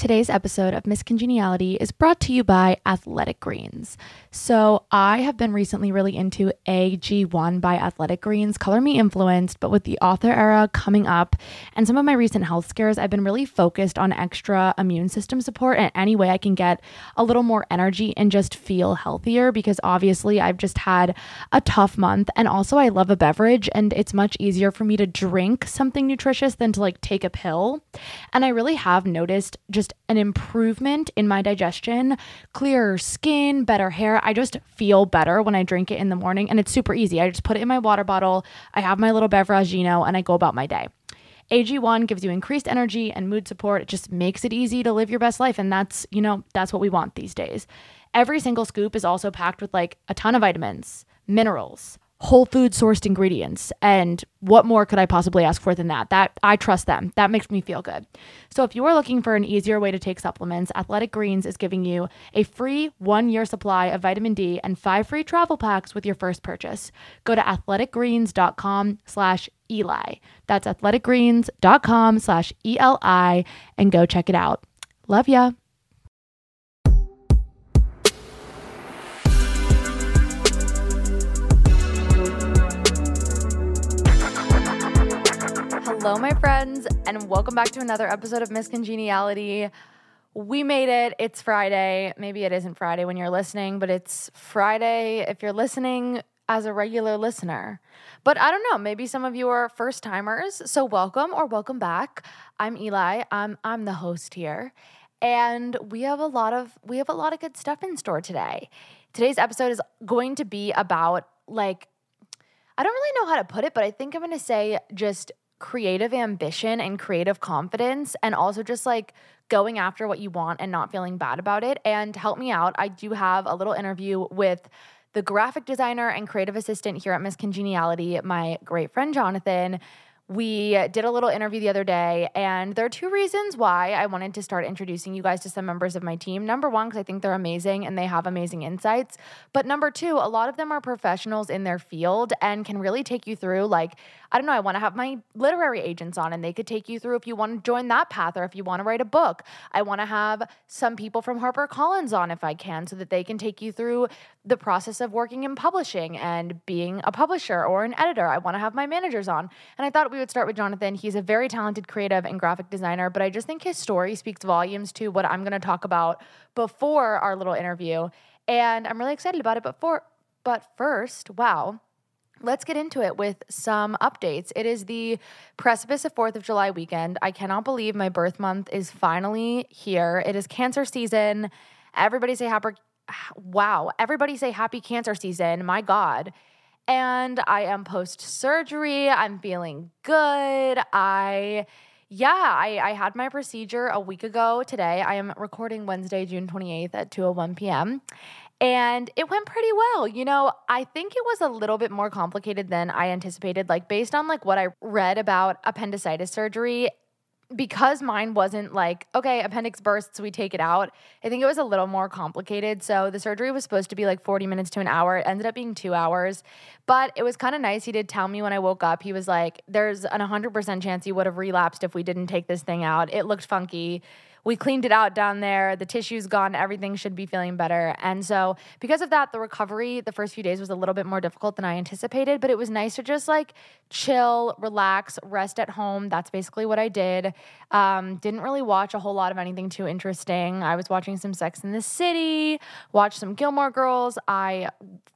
Today's episode of Miss Congeniality is brought to you by Athletic Greens. So, I have been recently really into AG1 by Athletic Greens, color me influenced, but with the author era coming up and some of my recent health scares, I've been really focused on extra immune system support and any way I can get a little more energy and just feel healthier because obviously I've just had a tough month. And also, I love a beverage and it's much easier for me to drink something nutritious than to like take a pill. And I really have noticed just an improvement in my digestion, clearer skin, better hair. I just feel better when I drink it in the morning and it's super easy. I just put it in my water bottle, I have my little beverageino and I go about my day. AG1 gives you increased energy and mood support. It just makes it easy to live your best life and that's, you know, that's what we want these days. Every single scoop is also packed with like a ton of vitamins, minerals, whole food sourced ingredients. And what more could I possibly ask for than that? That I trust them. That makes me feel good. So if you are looking for an easier way to take supplements, Athletic Greens is giving you a free 1-year supply of vitamin D and 5 free travel packs with your first purchase. Go to athleticgreens.com/eli. That's athleticgreens.com/eli and go check it out. Love ya. Hello, my friends, and welcome back to another episode of Miss Congeniality. We made it. It's Friday. Maybe it isn't Friday when you're listening, but it's Friday if you're listening as a regular listener. But I don't know, maybe some of you are first timers. So welcome or welcome back. I'm Eli. I'm I'm the host here. And we have a lot of we have a lot of good stuff in store today. Today's episode is going to be about like I don't really know how to put it, but I think I'm going to say just creative ambition and creative confidence and also just like going after what you want and not feeling bad about it. And help me out, I do have a little interview with the graphic designer and creative assistant here at Miss Congeniality, my great friend Jonathan. We did a little interview the other day, and there are two reasons why I wanted to start introducing you guys to some members of my team. Number one, because I think they're amazing and they have amazing insights. But number two, a lot of them are professionals in their field and can really take you through, like, I don't know, I want to have my literary agents on, and they could take you through if you want to join that path or if you want to write a book. I want to have some people from HarperCollins on if I can, so that they can take you through the process of working in publishing and being a publisher or an editor. I want to have my managers on. And I thought we would start with Jonathan. He's a very talented creative and graphic designer, but I just think his story speaks volumes to what I'm going to talk about before our little interview. And I'm really excited about it. But for but first, wow. Let's get into it with some updates. It is the precipice of 4th of July weekend. I cannot believe my birth month is finally here. It is cancer season. Everybody say happy wow. Everybody say happy cancer season. My god and I am post surgery. I'm feeling good. I, yeah, I, I had my procedure a week ago today. I am recording Wednesday, June 28th at 2:01 p.m. And it went pretty well. You know, I think it was a little bit more complicated than I anticipated. Like based on like what I read about appendicitis surgery, because mine wasn't like, okay, appendix bursts, we take it out. I think it was a little more complicated. So the surgery was supposed to be like 40 minutes to an hour. It ended up being two hours. But it was kind of nice. He did tell me when I woke up, he was like, there's an 100% chance you would have relapsed if we didn't take this thing out. It looked funky we cleaned it out down there. The tissue's gone. Everything should be feeling better. And so, because of that, the recovery the first few days was a little bit more difficult than I anticipated, but it was nice to just like chill, relax, rest at home. That's basically what I did. Um, didn't really watch a whole lot of anything too interesting. I was watching some Sex in the City, watched some Gilmore Girls. I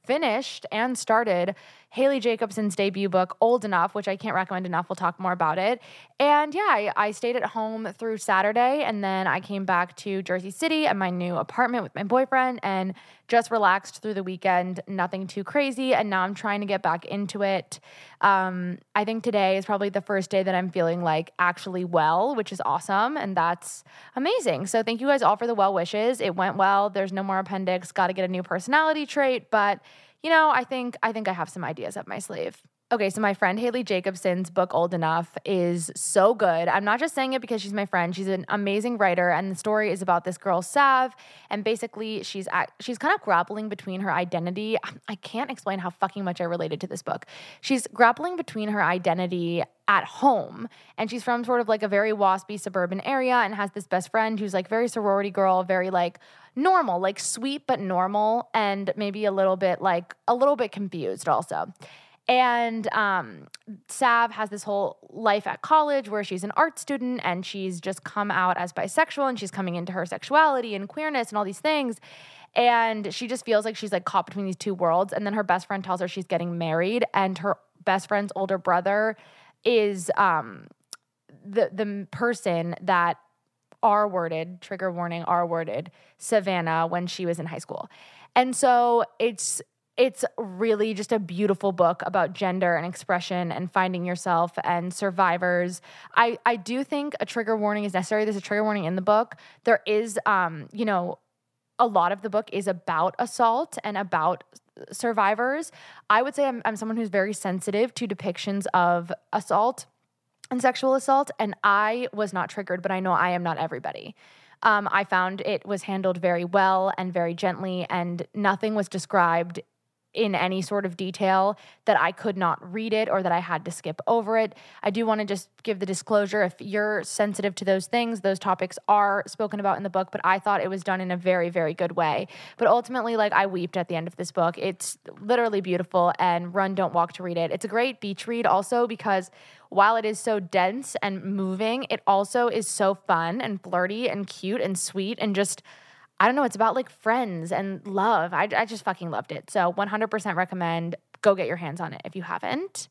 finished and started Haley Jacobson's debut book, Old Enough, which I can't recommend enough. We'll talk more about it. And yeah, I, I, stayed at home through Saturday and then I came back to Jersey City and my new apartment with my boyfriend and just relaxed through the weekend. Nothing too crazy. And now I'm trying to get back into it. Um, I think today is probably the first day that I'm feeling like actually well, which is awesome. And that's amazing. So thank you guys all for the well wishes. It went well. There's no more appendix. Got to get a new personality trait. But you know, I think I think I have some ideas up my sleeve. Okay, so my friend Haley Jacobson's book Old Enough is so good. I'm not just saying it because she's my friend. She's an amazing writer and the story is about this girl Sav and basically she's at, she's kind of grappling between her identity. I can't explain how fucking much I related to this book. She's grappling between her identity at home and she's from sort of like a very waspy suburban area and has this best friend who's like very sorority girl, very like normal, like sweet but normal and maybe a little bit like a little bit confused also. And um, Sav has this whole life at college where she's an art student and she's just come out as bisexual and she's coming into her sexuality and queerness and all these things. And she just feels like she's like caught between these two worlds. And then her best friend tells her she's getting married, and her best friend's older brother is um, the the person that R worded, trigger warning, R worded Savannah when she was in high school. And so it's it's really just a beautiful book about gender and expression and finding yourself and survivors. I, I do think a trigger warning is necessary. There's a trigger warning in the book. There is, um, you know, a lot of the book is about assault and about survivors. I would say I'm, I'm someone who's very sensitive to depictions of assault and sexual assault, and I was not triggered, but I know I am not everybody. Um, I found it was handled very well and very gently, and nothing was described in any sort of detail that I could not read it or that I had to skip over it. I do want to just give the disclosure if you're sensitive to those things, those topics are spoken about in the book, but I thought it was done in a very, very good way. But ultimately, like I wept at the end of this book. It's literally beautiful and run, don't walk to read it. It's a great beach read also because while it is so dense and moving, it also is so fun and flirty and cute and sweet and just I don't know, it's about like friends and love. I, I just fucking loved it. So 100% recommend go get your hands on it if you haven't.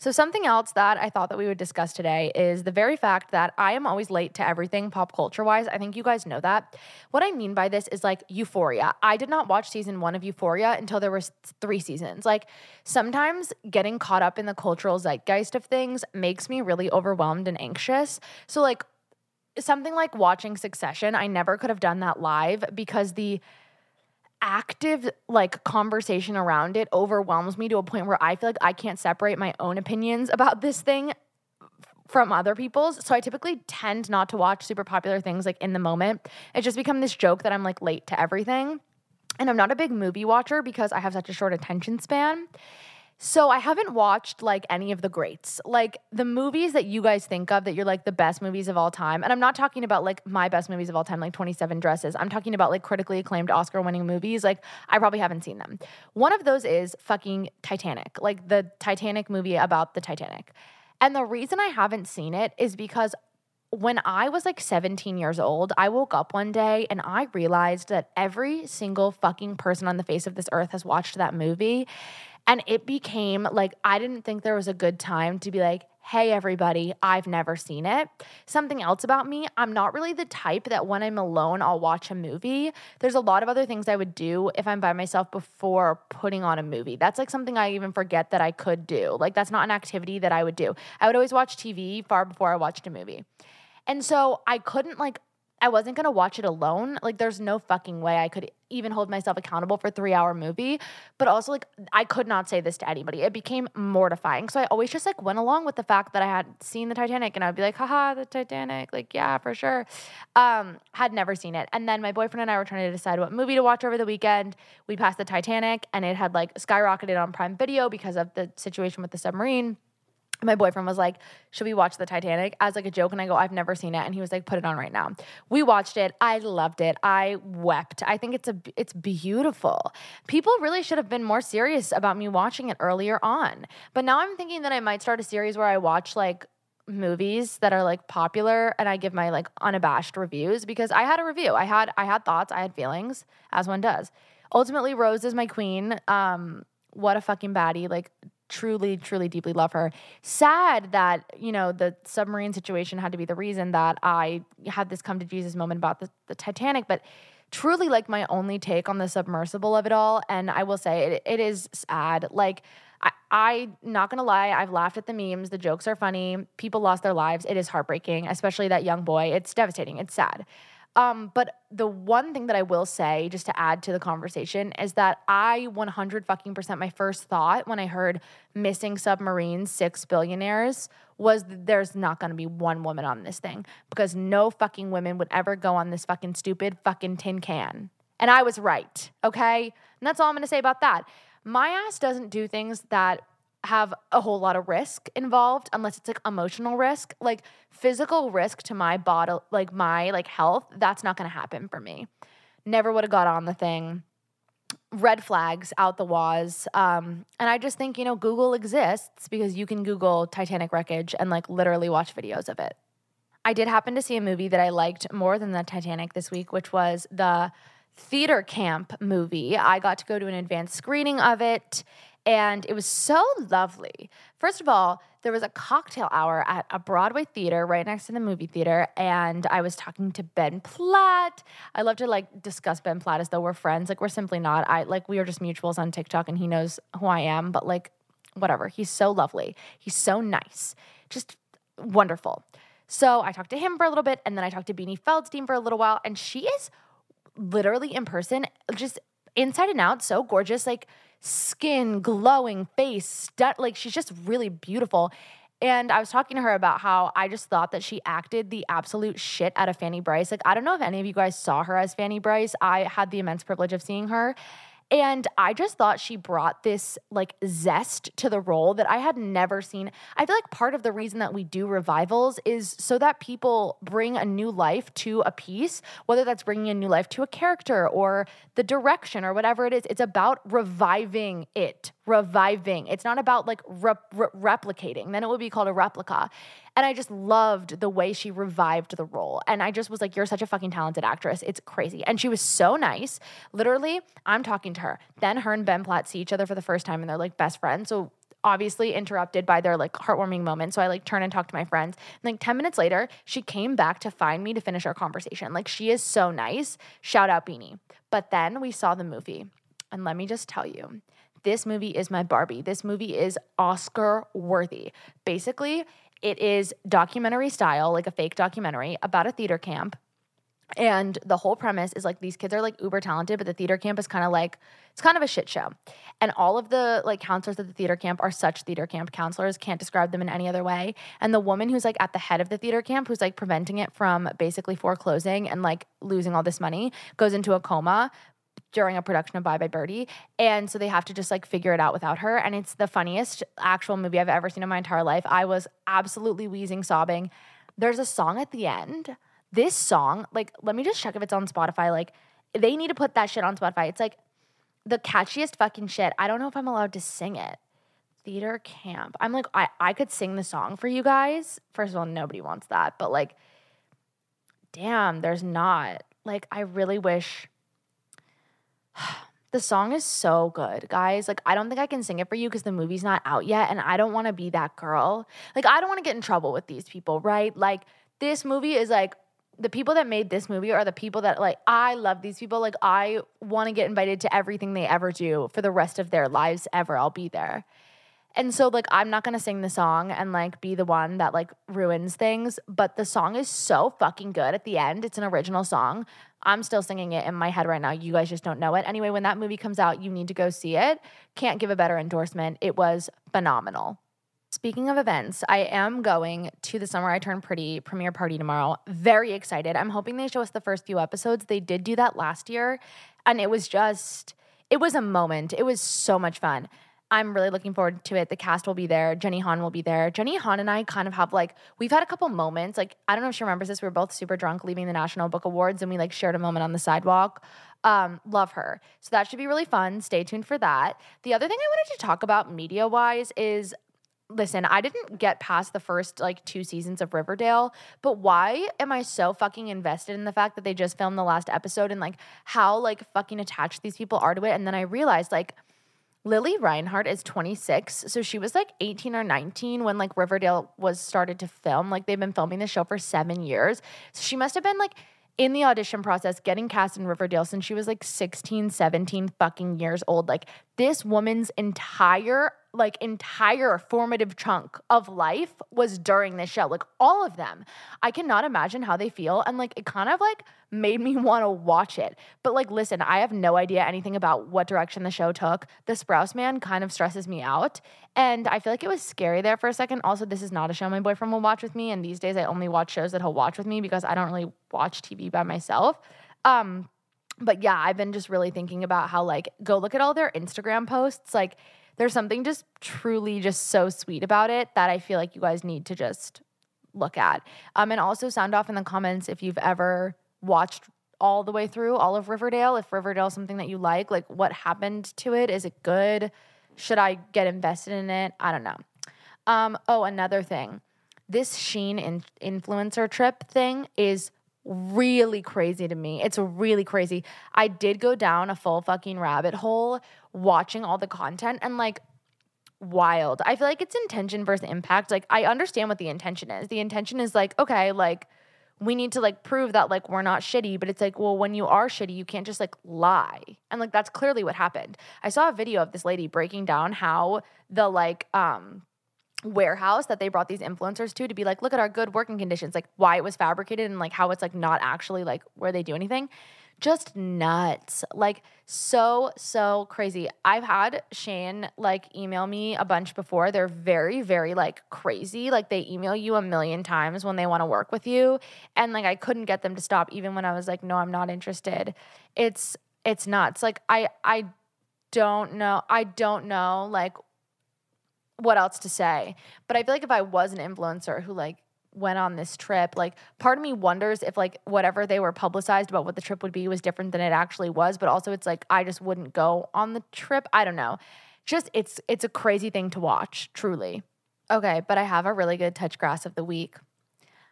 So something else that I thought that we would discuss today is the very fact that I am always late to everything pop culture wise. I think you guys know that. What I mean by this is like Euphoria. I did not watch season 1 of Euphoria until there was 3 seasons. Like sometimes getting caught up in the cultural zeitgeist of things makes me really overwhelmed and anxious. So like something like watching Succession, I never could have done that live because the active like conversation around it overwhelms me to a point where I feel like I can't separate my own opinions about this thing from other people's. So I typically tend not to watch super popular things like in the moment. It's just become this joke that I'm like late to everything. And I'm not a big movie watcher because I have such a short attention span. So I haven't watched like any of the greats. Like the movies that you guys think of that you're like the best movies of all time. And I'm not talking about like my best movies of all time like 27 Dresses. I'm talking about like critically acclaimed Oscar winning movies. Like I probably haven't seen them. One of those is fucking Titanic. Like the Titanic movie about the Titanic. And the reason I haven't seen it is because when I was like 17 years old, I woke up one day and I realized that every single fucking person on the face of this earth has watched that movie. And it became like, I didn't think there was a good time to be like, hey, everybody, I've never seen it. Something else about me, I'm not really the type that when I'm alone, I'll watch a movie. There's a lot of other things I would do if I'm by myself before putting on a movie. That's like something I even forget that I could do. Like, that's not an activity that I would do. I would always watch TV far before I watched a movie. And so I couldn't like I wasn't gonna watch it alone. Like, there's no fucking way I could even hold myself accountable for three hour movie. But also, like, I could not say this to anybody. It became mortifying. So I always just like went along with the fact that I had seen the Titanic, and I'd be like, haha, the Titanic. Like, yeah, for sure. Um, had never seen it. And then my boyfriend and I were trying to decide what movie to watch over the weekend. We passed the Titanic, and it had like skyrocketed on Prime Video because of the situation with the submarine my boyfriend was like, Should we watch the Titanic? As like a joke. And I go, I've never seen it. And he was like, Put it on right now. We watched it. I loved it. I wept. I think it's a it's beautiful. People really should have been more serious about me watching it earlier on. But now I'm thinking that I might start a series where I watch like movies that are like popular and I give my like unabashed reviews because I had a review. I had I had thoughts, I had feelings, as one does. Ultimately, Rose is my queen. Um, what a fucking baddie. Like truly, truly deeply love her. Sad that, you know, the submarine situation had to be the reason that I had this come to Jesus moment about the, the Titanic, but truly like my only take on the submersible of it all. And I will say it, it is sad. Like, I, I not gonna lie, I've laughed at the memes. The jokes are funny. People lost their lives. It is heartbreaking, especially that young boy. It's devastating. It's sad. Um, but the one thing that I will say, just to add to the conversation, is that I 100 fucking percent my first thought when I heard missing submarines, six billionaires, was that there's not gonna be one woman on this thing because no fucking women would ever go on this fucking stupid fucking tin can. And I was right, okay? And that's all I'm gonna say about that. My ass doesn't do things that have a whole lot of risk involved unless it's like emotional risk. Like physical risk to my body like my like health that's not going to happen for me. Never would have got on the thing. Red flags out the waz. Um, and i just think you know google exists because you can google titanic wreckage and like literally watch videos of it. I did happen to see a movie that i liked more than the titanic this week which was the theater camp movie. I got to go to an advanced screening of it and it was so lovely. First of all, there was a cocktail hour at a Broadway theater right next to the movie theater, and I was talking to Ben Platt. I love to like discuss Ben Platt as though we're friends. Like we're simply not. I like we are just mutuals on TikTok, and he knows who I am. But like, whatever. He's so lovely. He's so nice. Just wonderful. So I talked to him for a little bit, and then I talked to Beanie Feldstein for a little while, and she is literally in person, just inside and out, so gorgeous. Like skin, glowing face, like she's just really beautiful. And I was talking to her about how I just thought that she acted the absolute shit out of Fanny Brice. Like, I don't know if any of you guys saw her as Fanny Brice. I had the immense privilege of seeing her. And I just thought she brought this like zest to the role that I had never seen. I feel like part of the reason that we do revivals is so that people bring a new life to a piece, whether that's bringing a new life to a character or the direction or whatever it is. It's about reviving it, reviving. It's not about like re- re- replicating. Then it would be called a replica. And I just loved the way she revived the role. And I just was like, you're such a fucking talented actress. It's crazy. And she was so nice. Literally, I'm talking to her. Then her and Ben Platt see each other for the first time and they're like best friends. So obviously interrupted by their like heartwarming moment. So I like turn and talk to my friends. And like 10 minutes later, she came back to find me to finish our conversation. Like she is so nice. Shout out Beanie. But then we saw the movie. And let me just tell you, this movie is my Barbie. This movie is Oscar worthy. Basically, it is documentary style, like a fake documentary about a theater camp. And the whole premise is like these kids are like uber talented, but the theater camp is kind of like it's kind of a shit show. And all of the like counselors at the theater camp are such theater camp counselors, can't describe them in any other way. And the woman who's like at the head of the theater camp, who's like preventing it from basically foreclosing and like losing all this money, goes into a coma during a production of Bye Bye Birdie. And so they have to just like figure it out without her. And it's the funniest actual movie I've ever seen in my entire life. I was absolutely wheezing, sobbing. There's a song at the end. This song, like, let me just check if it's on Spotify. Like, they need to put that shit on Spotify. It's like the catchiest fucking shit. I don't know if I'm allowed to sing it. Theater camp. I'm like, I, I could sing the song for you guys. First of all, nobody wants that. But like, damn, there's not. Like, I really wish the song is so good, guys. Like, I don't think I can sing it for you because the movie's not out yet. And I don't want to be that girl. Like, I don't want to get in trouble with these people, right? Like, this movie is like, the people that made this movie are the people that, like, I love these people. Like, I want to get invited to everything they ever do for the rest of their lives ever. I'll be there. And so like I'm not going to sing the song and like be the one that like ruins things, but the song is so fucking good at the end. It's an original song. I'm still singing it in my head right now. You guys just don't know it. Anyway, when that movie comes out, you need to go see it. Can't give a better endorsement. It was phenomenal. Speaking of events, I am going to the Summer I Turn Pretty premiere party tomorrow. Very excited. I'm hoping they show us the first few episodes. They did do that last year, and it was just, it was a moment. It was so much fun. I'm really looking forward to it. The cast will be there. Jenny Han will be there. Jenny Han and I kind of have like we've had a couple moments. Like I don't know if she remembers this. We were both super drunk leaving the National Book Awards, and we like shared a moment on the sidewalk. Um, love her. So that should be really fun. Stay tuned for that. The other thing I wanted to talk about media wise is listen, I didn't get past the first like two seasons of Riverdale, but why am I so fucking invested in the fact that they just filmed the last episode and like how like fucking attached these people are to it? And then I realized like Lili Reinhart is 26. So she was like 18 or 19 when like Riverdale was started to film. Like they've been filming the show for seven years. So she must have been like in the audition process getting cast in Riverdale since she was like 16, 17 fucking years old. Like this woman's entire like entire formative chunk of life was during this show like all of them. I cannot imagine how they feel and like it kind of like made me want to watch it. But like listen i have no idea anything about what direction the show took. The sprouse man kind of stresses me out and i feel like it was scary there for a second. Also this is not a show my boyfriend will watch with me and these days i only watch shows that he'll watch with me because i don't really watch tv by myself. Um but yeah, I've been just really thinking about how like go look at all their Instagram posts. Like there's something just truly just so sweet about it that I feel like you guys need to just look at. Um and also sound off in the comments if you've ever watched all the way through all of Riverdale, if Riverdale something that you like, like what happened to it? Is it good? Should I get invested in it? I don't know. Um oh, another thing. This Shein in- influencer trip thing is really crazy to me. It's really crazy. I did go down a full fucking rabbit hole watching all the content and like wild. I feel like it's intention versus impact. Like I understand what the intention is. The intention is like, okay, like we need to like prove that like we're not shitty, but it's like, well, when you are shitty, you can't just like lie. And like that's clearly what happened. I saw a video of this lady breaking down how the like um warehouse that they brought these influencers to to be like, look at our good working conditions, like why it was fabricated and like how it's like not actually like where they do anything. Just nuts. Like so, so crazy. I've had Shein like email me a bunch before. They're very, very like crazy. Like they email you a million times when they want to work with you. And like I couldn't get them to stop even when I was like, no, I'm not interested. It's it's nuts. Like I I don't know. I don't know like what else to say. But I feel like if I was an influencer who like went on this trip, like part of me wonders if like whatever they were publicized about what the trip would be was different than it actually was, but also it's like I just wouldn't go on the trip. I don't know. Just it's it's a crazy thing to watch, truly. Okay, but I have a really good touch grass of the week.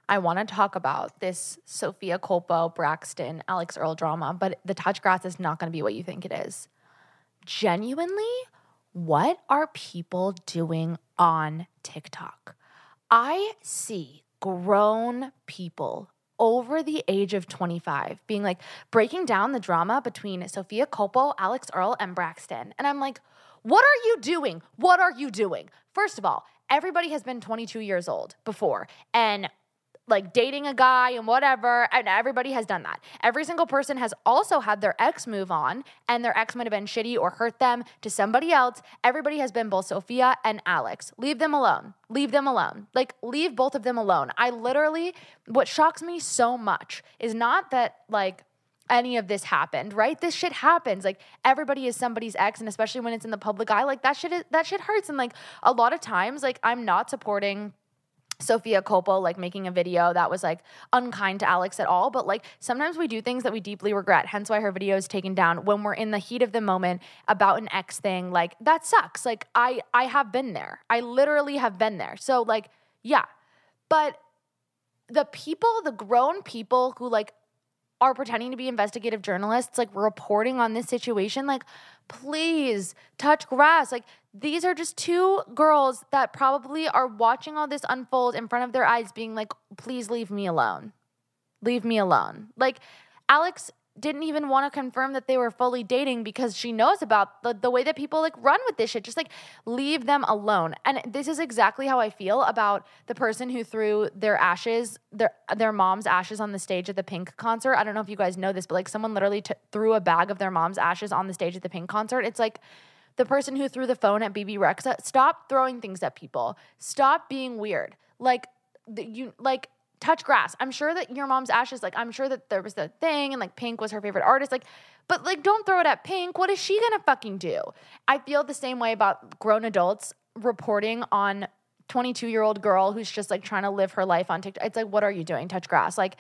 I want to talk about this Sophia Culpo, Braxton, Alix Earle drama, but the touch grass is not going to be what you think it is. Genuinely, what are people doing on TikTok? I see grown people over the age of 25 being like breaking down the drama between Sophia Culpo, Alix Earle, and Braxton. And I'm like, what are you doing? What are you doing? First of all, everybody has been 22 years old before. And like dating a guy and whatever. And everybody has done that. Every single person has also had their ex move on and their ex might have been shitty or hurt them to somebody else. Everybody has been both Sophia and Alix. Leave them alone. Leave them alone. Like, leave both of them alone. I literally, what shocks me so much is not that, like, any of this happened, right? This shit happens. Like everybody is somebody's ex, and especially when it's in the public eye, like that shit is, that shit hurts. And like a lot of times, like I'm not supporting Sophia Culpo like making a video that was like unkind to Alix at all, but like sometimes we do things that we deeply regret. Hence why her video is taken down when we're in the heat of the moment about an ex thing. Like that sucks. Like I I have been there. I literally have been there. So like yeah. But the people, the grown people who like are pretending to be investigative journalists, like reporting on this situation, like please touch grass. Like these are just two girls that probably are watching all this unfold in front of their eyes, being like, please leave me alone. Leave me alone. Like, Alix didn't even want to confirm that they were fully dating because she knows about the, the way that people like run with this shit. Just like leave them alone. And this is exactly how I feel about the person who threw their ashes, their their mom's ashes on the stage at the Pink concert. I don't know if you guys know this, but like someone literally t- threw a bag of their mom's ashes on the stage at the Pink concert. It's like the person who threw the phone at Bebe Rexha, stop throwing things at people. Stop being weird. Like you like touch grass. I'm sure that your mom's ashes, like I'm sure that there was the thing and like Pink was her favorite artist. Like, but like don't throw it at Pink. What is she gonna fucking do? I feel the same way about grown adults reporting on 22 year old girl who's just like trying to live her life on TikTok. It's like, what are you doing? Touch grass. Like,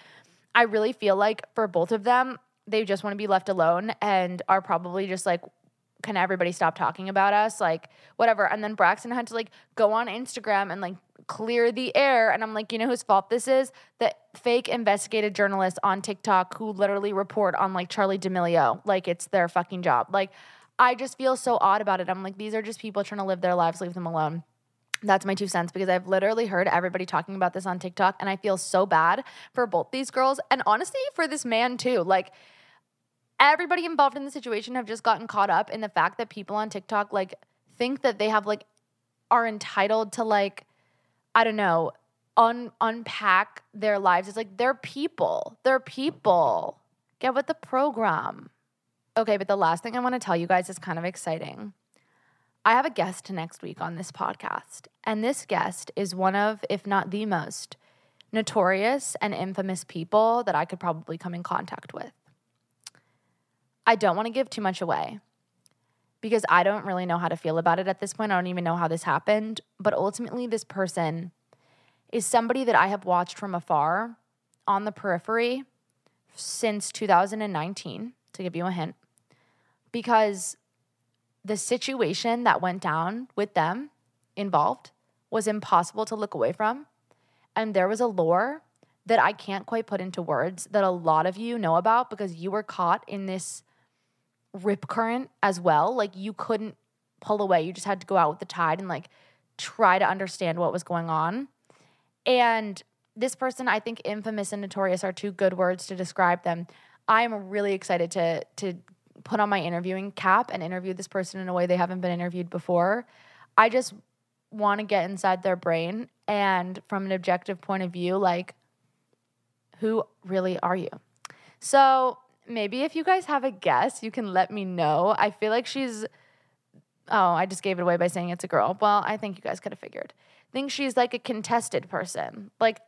I really feel like for both of them, they just want to be left alone and are probably just like can everybody stop talking about us? Like, whatever. And then Braxton had to like go on Instagram and like clear the air. And I'm like, you know whose fault this is? The fake investigative journalists on TikTok who literally report on like Charli D'Amelio. Like it's their fucking job. Like, I just feel so odd about it. I'm like, these are just people trying to live their lives, leave them alone. That's my two cents because I've literally heard everybody talking about this on TikTok and I feel so bad for both these girls and honestly for this man too. Like, everybody involved in the situation have just gotten caught up in the fact that people on TikTok like think that they have like are entitled to like I don't know, un- unpack their lives. It's like they're people. They're people. Get with the program. Okay, but the last thing I want to tell you guys is kind of exciting. I have a guest next week on this podcast, and this guest is one of, if not the most, notorious and infamous people that I could probably come in contact with. I don't want to give too much away because I don't really know how to feel about it at this point. I don't even know how this happened. But ultimately, this person is somebody that I have watched from afar on the periphery since 2019, to give you a hint, because the situation that went down with them involved was impossible to look away from. And there was a lore that I can't quite put into words that a lot of you know about because you were caught in this rip current as well. Like you couldn't pull away. You just had to go out with the tide and like try to understand what was going on. And this person, I think infamous and notorious are two good words to describe them. I'm really excited to to put on my interviewing cap and interview this person in a way they haven't been interviewed before. I just want to get inside their brain and from an objective point of view like who really are you? So, maybe if you guys have a guess, you can let me know. I feel like she's Oh, I just gave it away by saying it's a girl. Well, I think you guys could have figured. I think she's like a contested person. Like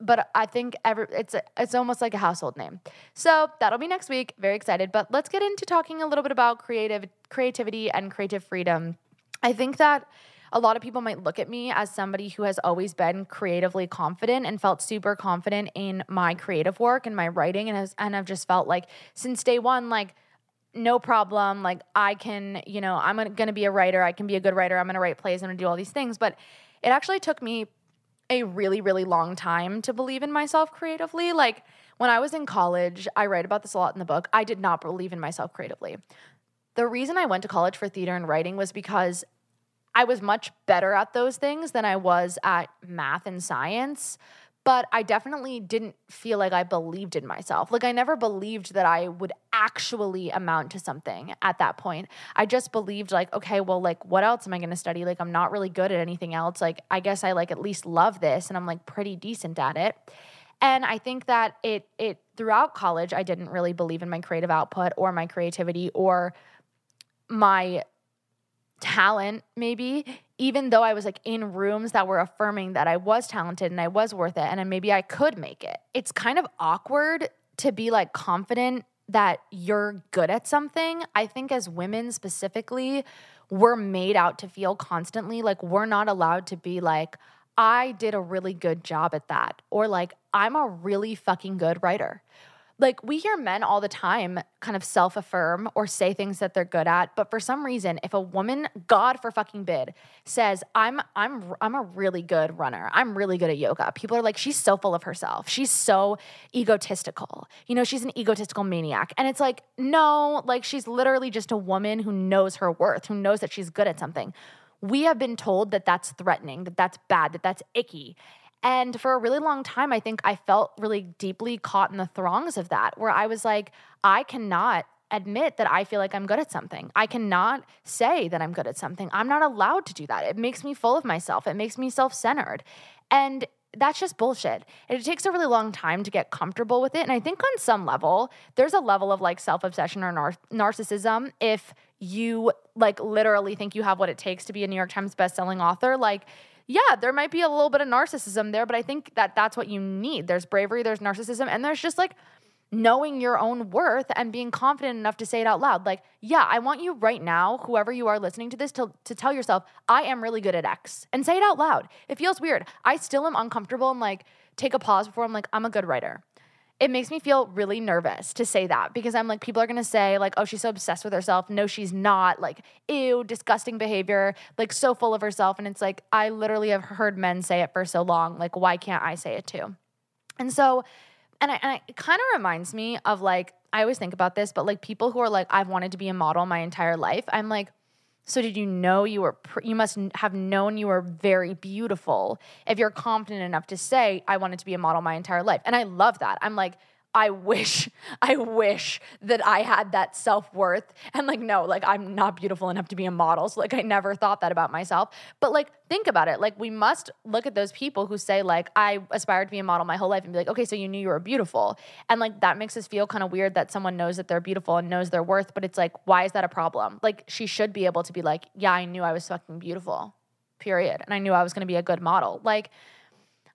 but I think every it's a, it's almost like a household name. So that'll be next week. Very excited. But let's get into talking a little bit about creative creativity and creative freedom. I think that a lot of people might look at me as somebody who has always been creatively confident and felt super confident in my creative work and my writing and has and I've just felt like since day 1 like no problem like I can, you know, I'm going to be a writer, I can be a good writer, I'm going to write plays, I'm going to do all these things, but it actually took me a really, really long time to believe in myself creatively. Like when I was in college, I write about this a lot in the book. I did not believe in myself creatively. The reason I went to college for theater and writing was because I was much better at those things than I was at math and science but I definitely didn't feel like I believed in myself. Like I never believed that I would actually amount to something at that point. I just believed like, okay, well, like what else am I going to study? Like I'm not really good at anything else. Like I guess I like at least love this and I'm like pretty decent at it. And I think that it it throughout college I didn't really believe in my creative output or my creativity or my talent maybe even though I was like in rooms that were affirming that I was talented and I was worth it and maybe I could make it. It's kind of awkward to be like confident that you're good at something. I think as women specifically, we're made out to feel constantly like we're not allowed to be like, I did a really good job at that, or like, I'm a really fucking good writer like we hear men all the time kind of self affirm or say things that they're good at but for some reason if a woman god for fucking bid says i'm i'm i'm a really good runner. I'm really good at yoga people are like she's so full of herself. She's so egotistical. You know she's an egotistical maniac. And it's like no like she's literally just a woman who knows her worth who knows that she's good at something. We have been told that that's threatening that that's bad that that's icky and for a really long time, I think I felt really deeply caught in the throngs of that, where I was like, I cannot admit that I feel like I'm good at something. I cannot say that I'm good at something. I'm not allowed to do that. It makes me full of myself, it makes me self centered. And that's just bullshit. And it takes a really long time to get comfortable with it. And I think on some level, there's a level of like self obsession or nar- narcissism if you like literally think you have what it takes to be a New York Times bestselling author. Like, yeah, there might be a little bit of narcissism there, but I think that that's what you need. There's bravery, there's narcissism, and there's just like knowing your own worth and being confident enough to say it out loud. Like, yeah, I want you right now, whoever you are listening to this, to, to tell yourself, I am really good at X and say it out loud. It feels weird. I still am uncomfortable and like take a pause before I'm like, I'm a good writer it makes me feel really nervous to say that because I'm like, people are gonna say, like, oh, she's so obsessed with herself. No, she's not. Like, ew, disgusting behavior, like, so full of herself. And it's like, I literally have heard men say it for so long. Like, why can't I say it too? And so, and, I, and it kind of reminds me of like, I always think about this, but like people who are like, I've wanted to be a model my entire life. I'm like, so did you know you were you must have known you were very beautiful if you're confident enough to say I wanted to be a model my entire life. And I love that. I'm like I wish, I wish that I had that self worth. And like, no, like I'm not beautiful enough to be a model. So like, I never thought that about myself. But like, think about it. Like, we must look at those people who say, like, I aspired to be a model my whole life and be like, okay, so you knew you were beautiful. And like, that makes us feel kind of weird that someone knows that they're beautiful and knows their worth. But it's like, why is that a problem? Like, she should be able to be like, yeah, I knew I was fucking beautiful, period. And I knew I was gonna be a good model. Like,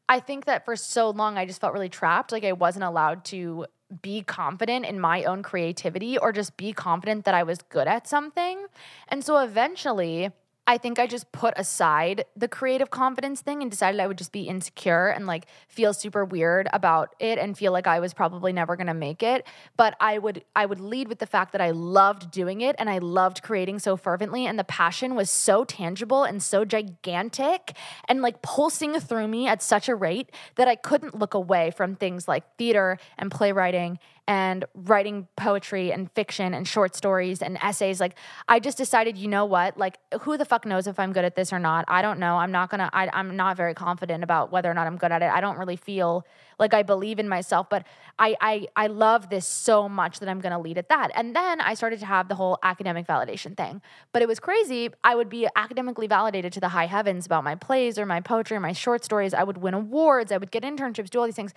I think that for so long I just felt really trapped. Like I wasn't allowed to be confident in my own creativity or just be confident that I was good at something. And so eventually, I think I just put aside the creative confidence thing and decided I would just be insecure and like feel super weird about it and feel like I was probably never going to make it, but I would I would lead with the fact that I loved doing it and I loved creating so fervently and the passion was so tangible and so gigantic and like pulsing through me at such a rate that I couldn't look away from things like theater and playwriting and writing poetry and fiction and short stories and essays. Like i just decided you know what? Like who the fuck knows if i'm good at this or not? I don't know. I'm not gonna I, i'm not very confident about whether or not i'm good at it. I don't really feel like i believe in myself but i i, I love this so much that i'm gonna lead at that. And then i started to have the whole academic validation thing. But it was crazy. I would be academically validated to the high heavens about my plays or my poetry or my short stories. I would win awards. I would get internships do all these things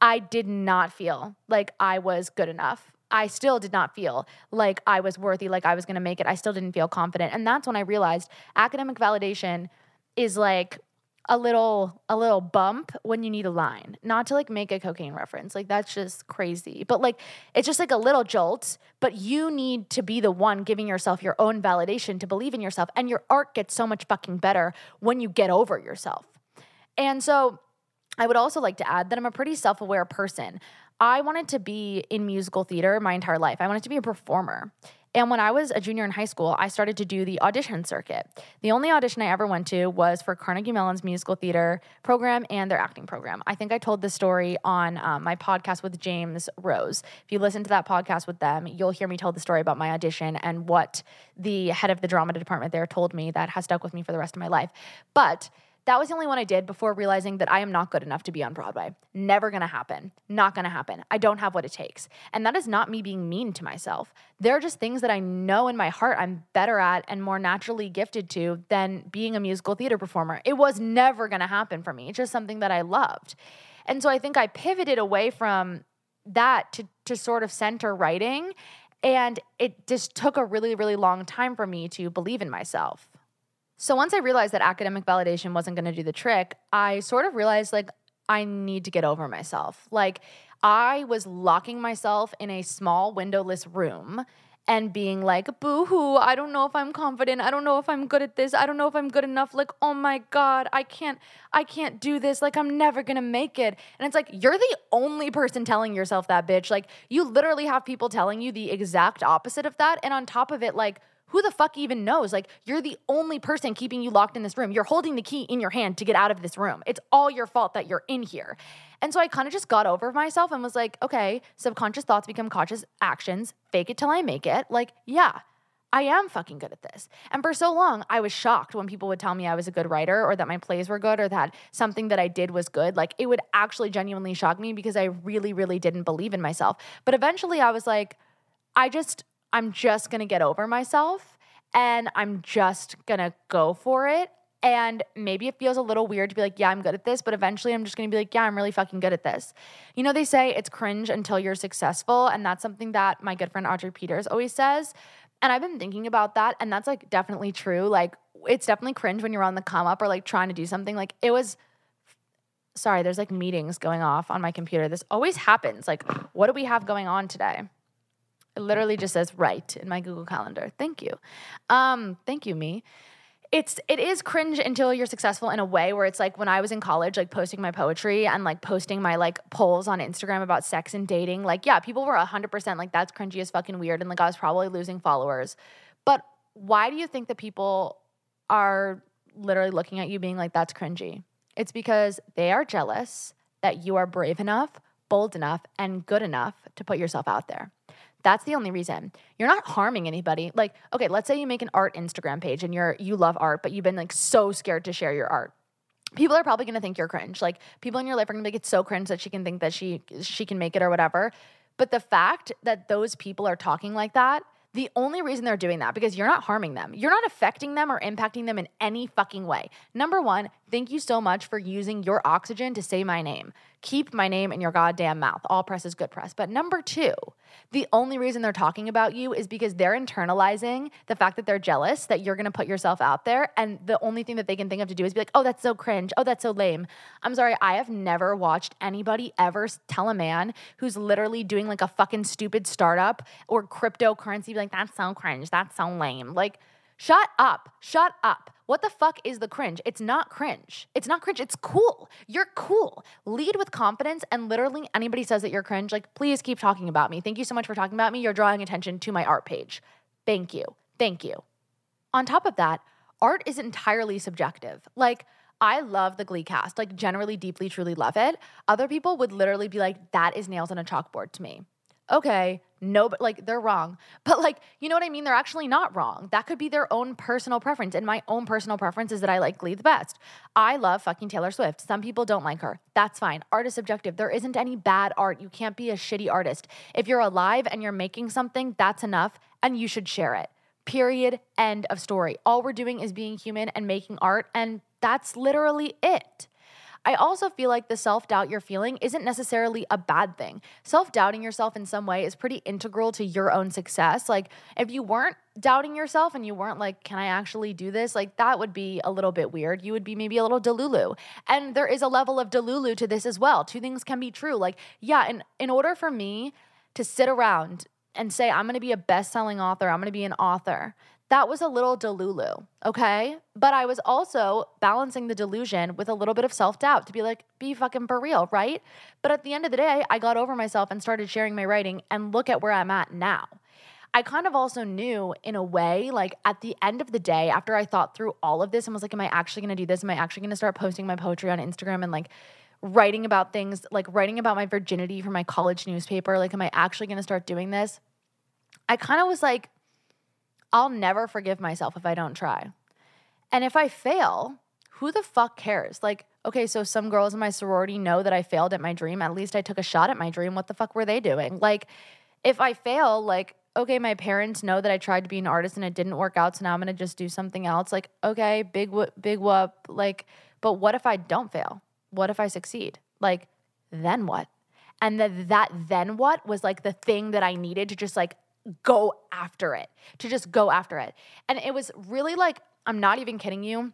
I did not feel like I was good enough. I still did not feel like I was worthy, like I was going to make it. I still didn't feel confident. And that's when I realized academic validation is like a little a little bump when you need a line. Not to like make a cocaine reference. Like that's just crazy. But like it's just like a little jolt, but you need to be the one giving yourself your own validation to believe in yourself and your art gets so much fucking better when you get over yourself. And so I would also like to add that I'm a pretty self aware person. I wanted to be in musical theater my entire life, I wanted to be a performer. And when I was a junior in high school, I started to do the audition circuit. The only audition I ever went to was for Carnegie Mellon's musical theater program and their acting program. I think I told this story on um, my podcast with James Rose. If you listen to that podcast with them, you'll hear me tell the story about my audition and what the head of the drama department there told me that has stuck with me for the rest of my life. But that was the only one I did before realizing that I am not good enough to be on Broadway. Never gonna happen. Not gonna happen. I don't have what it takes. And that is not me being mean to myself. There are just things that I know in my heart I'm better at and more naturally gifted to than being a musical theater performer. It was never gonna happen for me. It's just something that I loved. And so I think I pivoted away from that to, to sort of center writing. And it just took a really, really long time for me to believe in myself. So once I realized that academic validation wasn't going to do the trick, I sort of realized like I need to get over myself. Like I was locking myself in a small windowless room and being like, boo hoo, I don't know if I'm confident. I don't know if I'm good at this. I don't know if I'm good enough. Like, oh my God, I can't, I can't do this. Like, I'm never gonna make it. And it's like, you're the only person telling yourself that, bitch. Like, you literally have people telling you the exact opposite of that. And on top of it, like, who the fuck even knows? Like, you're the only person keeping you locked in this room. You're holding the key in your hand to get out of this room. It's all your fault that you're in here. And so I kind of just got over myself and was like, okay, subconscious thoughts become conscious actions. Fake it till I make it. Like, yeah. I am fucking good at this. And for so long, I was shocked when people would tell me I was a good writer or that my plays were good or that something that I did was good. Like it would actually genuinely shock me because I really, really didn't believe in myself. But eventually I was like, I just, I'm just gonna get over myself and I'm just gonna go for it. And maybe it feels a little weird to be like, yeah, I'm good at this, but eventually I'm just gonna be like, yeah, I'm really fucking good at this. You know, they say it's cringe until you're successful. And that's something that my good friend Audrey Peters always says. And I've been thinking about that. And that's like definitely true. Like, it's definitely cringe when you're on the come up or like trying to do something. Like, it was sorry, there's like meetings going off on my computer. This always happens. Like, what do we have going on today? It literally just says right in my Google Calendar. Thank you. Um, thank you, me. It's it is cringe until you're successful in a way where it's like when I was in college, like posting my poetry and like posting my like polls on Instagram about sex and dating. Like, yeah, people were hundred percent like that's cringy as fucking weird, and like I was probably losing followers. But why do you think that people are literally looking at you being like that's cringy? It's because they are jealous that you are brave enough, bold enough, and good enough to put yourself out there. That's the only reason. You're not harming anybody. Like, okay, let's say you make an art Instagram page and you're you love art, but you've been like so scared to share your art. people are probably going to think you're cringe. Like people in your life are going to be like, it's so cringe that she can think that she she can make it or whatever. But the fact that those people are talking like that, the only reason they're doing that because you're not harming them. You're not affecting them or impacting them in any fucking way. Number 1, thank you so much for using your oxygen to say my name keep my name in your goddamn mouth. All press is good press. But number two, the only reason they're talking about you is because they're internalizing the fact that they're jealous that you're gonna put yourself out there. And the only thing that they can think of to do is be like, oh, that's so cringe. Oh, that's so lame. I'm sorry, I have never watched anybody ever tell a man who's literally doing like a fucking stupid startup or cryptocurrency, be like, that's so cringe. That's so lame. Like, Shut up. Shut up. What the fuck is the cringe? It's not cringe. It's not cringe. It's cool. You're cool. Lead with confidence. And literally, anybody says that you're cringe, like, please keep talking about me. Thank you so much for talking about me. You're drawing attention to my art page. Thank you. Thank you. On top of that, art is entirely subjective. Like, I love the Glee cast, like, generally, deeply, truly love it. Other people would literally be like, that is nails on a chalkboard to me okay, no, but like they're wrong. But like, you know what I mean? They're actually not wrong. That could be their own personal preference. And my own personal preference is that I like Glee the best. I love fucking Taylor Swift. Some people don't like her. That's fine. Art is subjective. There isn't any bad art. You can't be a shitty artist. If you're alive and you're making something, that's enough and you should share it. Period. End of story. All we're doing is being human and making art. And that's literally it. I also feel like the self doubt you're feeling isn't necessarily a bad thing. Self doubting yourself in some way is pretty integral to your own success. Like, if you weren't doubting yourself and you weren't like, can I actually do this? Like, that would be a little bit weird. You would be maybe a little delulu. And there is a level of delulu to this as well. Two things can be true. Like, yeah, and in order for me to sit around and say, I'm gonna be a best selling author, I'm gonna be an author that was a little delulu, okay? But I was also balancing the delusion with a little bit of self doubt to be like, be fucking for real, right? But at the end of the day, I got over myself and started sharing my writing, and look at where I'm at now. I kind of also knew in a way, like at the end of the day, after I thought through all of this and was like, am I actually gonna do this? Am I actually gonna start posting my poetry on Instagram and like writing about things, like writing about my virginity for my college newspaper? Like, am I actually gonna start doing this? I kind of was like, I'll never forgive myself if I don't try. And if I fail, who the fuck cares? Like, okay, so some girls in my sorority know that I failed at my dream. At least I took a shot at my dream. What the fuck were they doing? Like, if I fail, like, okay, my parents know that I tried to be an artist and it didn't work out, so now I'm gonna just do something else. Like, okay, big whoop, big whoop. Like, but what if I don't fail? What if I succeed? Like, then what? And that that then what was like the thing that I needed to just like go after it, to just go after it. And it was really like, I'm not even kidding you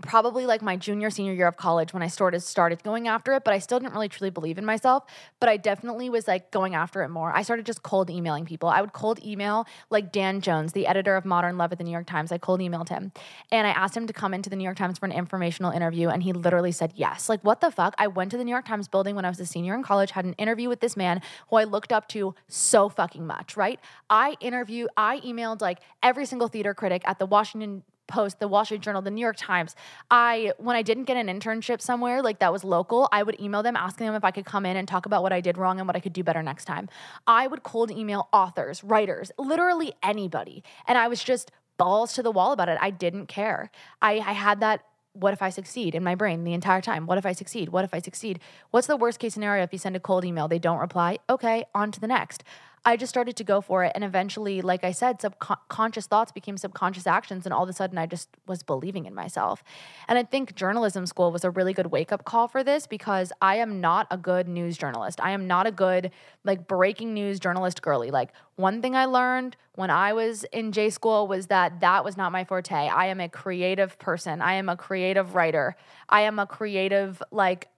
probably like my junior senior year of college when I started started going after it, but I still didn't really truly believe in myself, but I definitely was like going after it more. I started just cold emailing people. I would cold email like Dan Jones, the editor of Modern Love at the New York Times. I cold emailed him and I asked him to come into the New York Times for an informational interview and he literally said yes. Like what the fuck? I went to the New York Times building when I was a senior in college, had an interview with this man who I looked up to so fucking much, right? I interview I emailed like every single theater critic at the Washington Post, the Wall Street Journal, the New York Times. I when I didn't get an internship somewhere like that was local, I would email them asking them if I could come in and talk about what I did wrong and what I could do better next time. I would cold email authors, writers, literally anybody. And I was just balls to the wall about it. I didn't care. I, I had that what if I succeed in my brain the entire time? What if I succeed? What if I succeed? What's the worst case scenario if you send a cold email, they don't reply? Okay, on to the next. I just started to go for it. And eventually, like I said, subconscious thoughts became subconscious actions. And all of a sudden, I just was believing in myself. And I think journalism school was a really good wake up call for this because I am not a good news journalist. I am not a good, like, breaking news journalist girly. Like, one thing I learned when I was in J school was that that was not my forte. I am a creative person, I am a creative writer, I am a creative, like,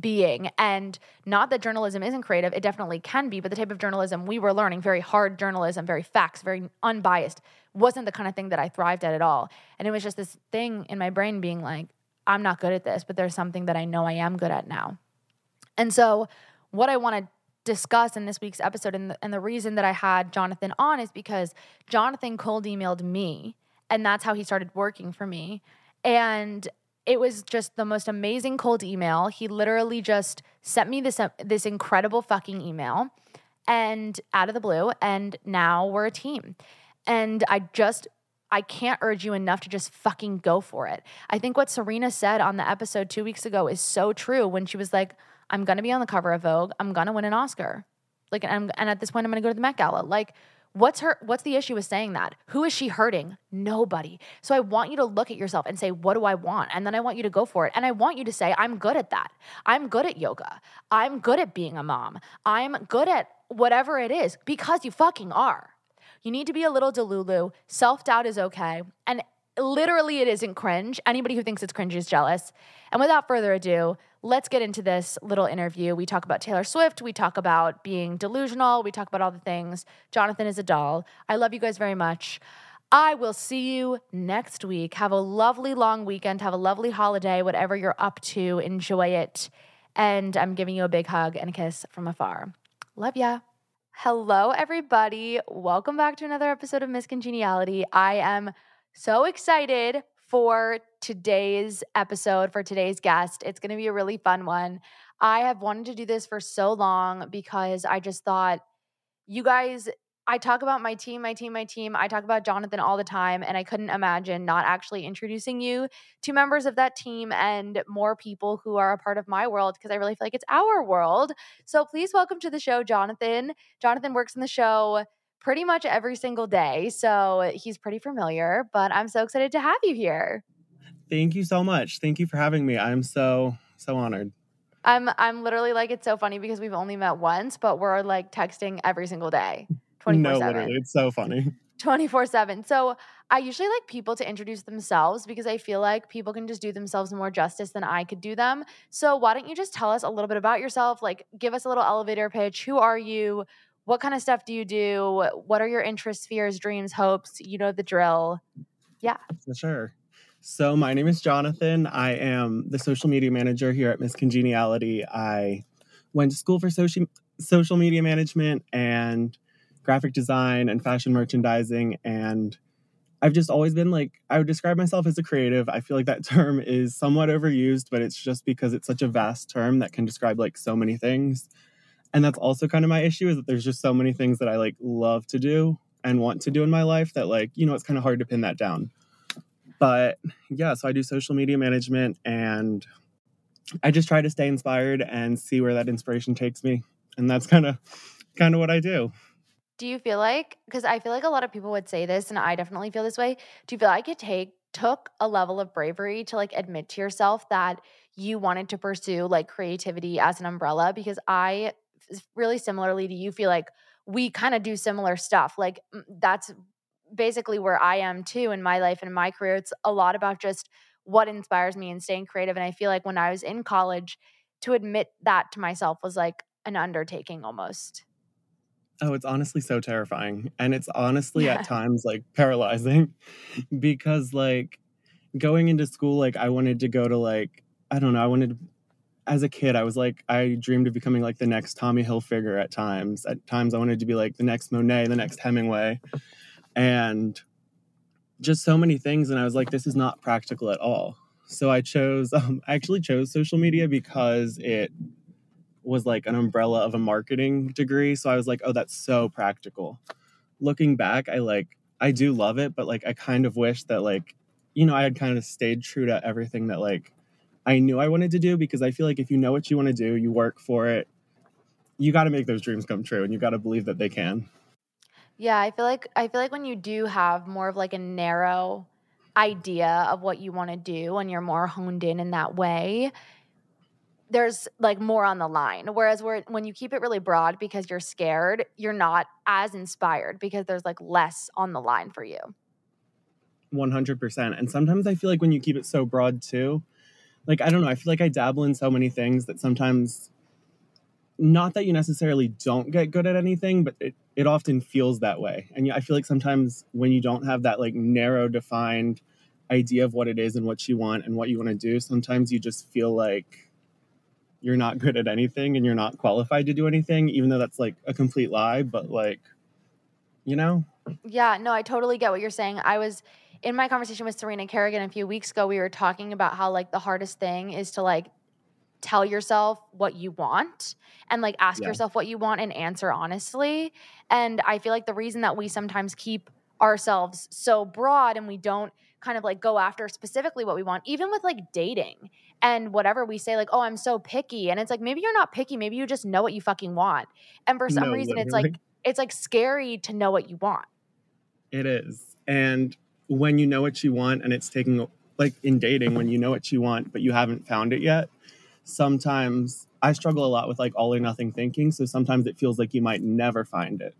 being. And not that journalism isn't creative, it definitely can be, but the type of journalism we were learning, very hard journalism, very facts, very unbiased, wasn't the kind of thing that I thrived at at all. And it was just this thing in my brain being like, I'm not good at this, but there's something that I know I am good at now. And so, what I want to discuss in this week's episode, and the, and the reason that I had Jonathan on is because Jonathan cold emailed me, and that's how he started working for me. And it was just the most amazing cold email. He literally just sent me this uh, this incredible fucking email and out of the blue and now we're a team. And I just I can't urge you enough to just fucking go for it. I think what Serena said on the episode two weeks ago is so true when she was like, I'm gonna be on the cover of Vogue, I'm gonna win an Oscar. Like, and, and at this point, I'm gonna go to the Met Gala. Like, What's her what's the issue with saying that? Who is she hurting? Nobody. So I want you to look at yourself and say, "What do I want?" And then I want you to go for it. And I want you to say, "I'm good at that. I'm good at yoga. I'm good at being a mom. I'm good at whatever it is because you fucking are." You need to be a little delulu. Self-doubt is okay. And literally it isn't cringe. Anybody who thinks it's cringe is jealous. And without further ado, let's get into this little interview. We talk about Taylor Swift, we talk about being delusional, we talk about all the things. Jonathan is a doll. I love you guys very much. I will see you next week. Have a lovely long weekend. Have a lovely holiday, whatever you're up to. Enjoy it. And I'm giving you a big hug and a kiss from afar. Love ya. Hello, everybody. Welcome back to another episode of Miss Congeniality. I am so excited for today's episode, for today's guest. It's going to be a really fun one. I have wanted to do this for so long because I just thought you guys I talk about my team, my team, my team. I talk about Jonathan all the time, and I couldn't imagine not actually introducing you to members of that team and more people who are a part of my world because I really feel like it's our world. So please welcome to the show, Jonathan. Jonathan works in the show pretty much every single day. So uh, he's pretty familiar, but I'm so excited to have you here. Thank you so much. Thank you for having me. I'm so so honored. I'm I'm literally like it's so funny because we've only met once, but we're like texting every single day. 24/7. No, literally, it's so funny. 24/7. So, I usually like people to introduce themselves because I feel like people can just do themselves more justice than I could do them. So, why don't you just tell us a little bit about yourself? Like give us a little elevator pitch. Who are you? What kind of stuff do you do? What are your interests, fears, dreams, hopes? You know the drill. Yeah. For sure. So, my name is Jonathan. I am the social media manager here at Miss Congeniality. I went to school for social social media management and graphic design and fashion merchandising and I've just always been like I would describe myself as a creative. I feel like that term is somewhat overused, but it's just because it's such a vast term that can describe like so many things and that's also kind of my issue is that there's just so many things that I like love to do and want to do in my life that like you know it's kind of hard to pin that down. But yeah so I do social media management and I just try to stay inspired and see where that inspiration takes me. And that's kind of kind of what I do. Do you feel like because I feel like a lot of people would say this and I definitely feel this way do you feel like it take took a level of bravery to like admit to yourself that you wanted to pursue like creativity as an umbrella? Because I really similarly to you feel like we kind of do similar stuff. Like that's basically where I am too in my life and in my career. It's a lot about just what inspires me and staying creative. And I feel like when I was in college, to admit that to myself was like an undertaking almost. Oh, it's honestly so terrifying. And it's honestly yeah. at times like paralyzing because like going into school, like I wanted to go to like, I don't know, I wanted as a kid, I was like, I dreamed of becoming like the next Tommy Hilfiger at times. At times, I wanted to be like the next Monet, the next Hemingway, and just so many things. And I was like, this is not practical at all. So I chose, um, I actually chose social media because it was like an umbrella of a marketing degree. So I was like, oh, that's so practical. Looking back, I like, I do love it, but like, I kind of wish that like, you know, I had kind of stayed true to everything that like I knew I wanted to do because I feel like if you know what you want to do, you work for it, you got to make those dreams come true and you got to believe that they can. Yeah, I feel like I feel like when you do have more of like a narrow idea of what you want to do and you're more honed in in that way, there's like more on the line. Whereas where when you keep it really broad because you're scared, you're not as inspired because there's like less on the line for you. 100%. And sometimes I feel like when you keep it so broad too, like I don't know, I feel like I dabble in so many things that sometimes not that you necessarily don't get good at anything, but it, it often feels that way. And I feel like sometimes when you don't have that like narrow defined idea of what it is and what you want and what you want to do, sometimes you just feel like you're not good at anything and you're not qualified to do anything, even though that's like a complete lie. But like, you know? Yeah, no, I totally get what you're saying. I was in my conversation with Serena Kerrigan a few weeks ago, we were talking about how like the hardest thing is to like tell yourself what you want and like ask yeah. yourself what you want and answer honestly. And I feel like the reason that we sometimes keep ourselves so broad and we don't kind of like go after specifically what we want, even with like dating and whatever we say, like, oh, I'm so picky. And it's like, maybe you're not picky. Maybe you just know what you fucking want. And for some No, reason, it's like, it's like scary to know what you want. It is. And when you know what you want and it's taking like in dating when you know what you want but you haven't found it yet, sometimes I struggle a lot with like all or nothing thinking, so sometimes it feels like you might never find it.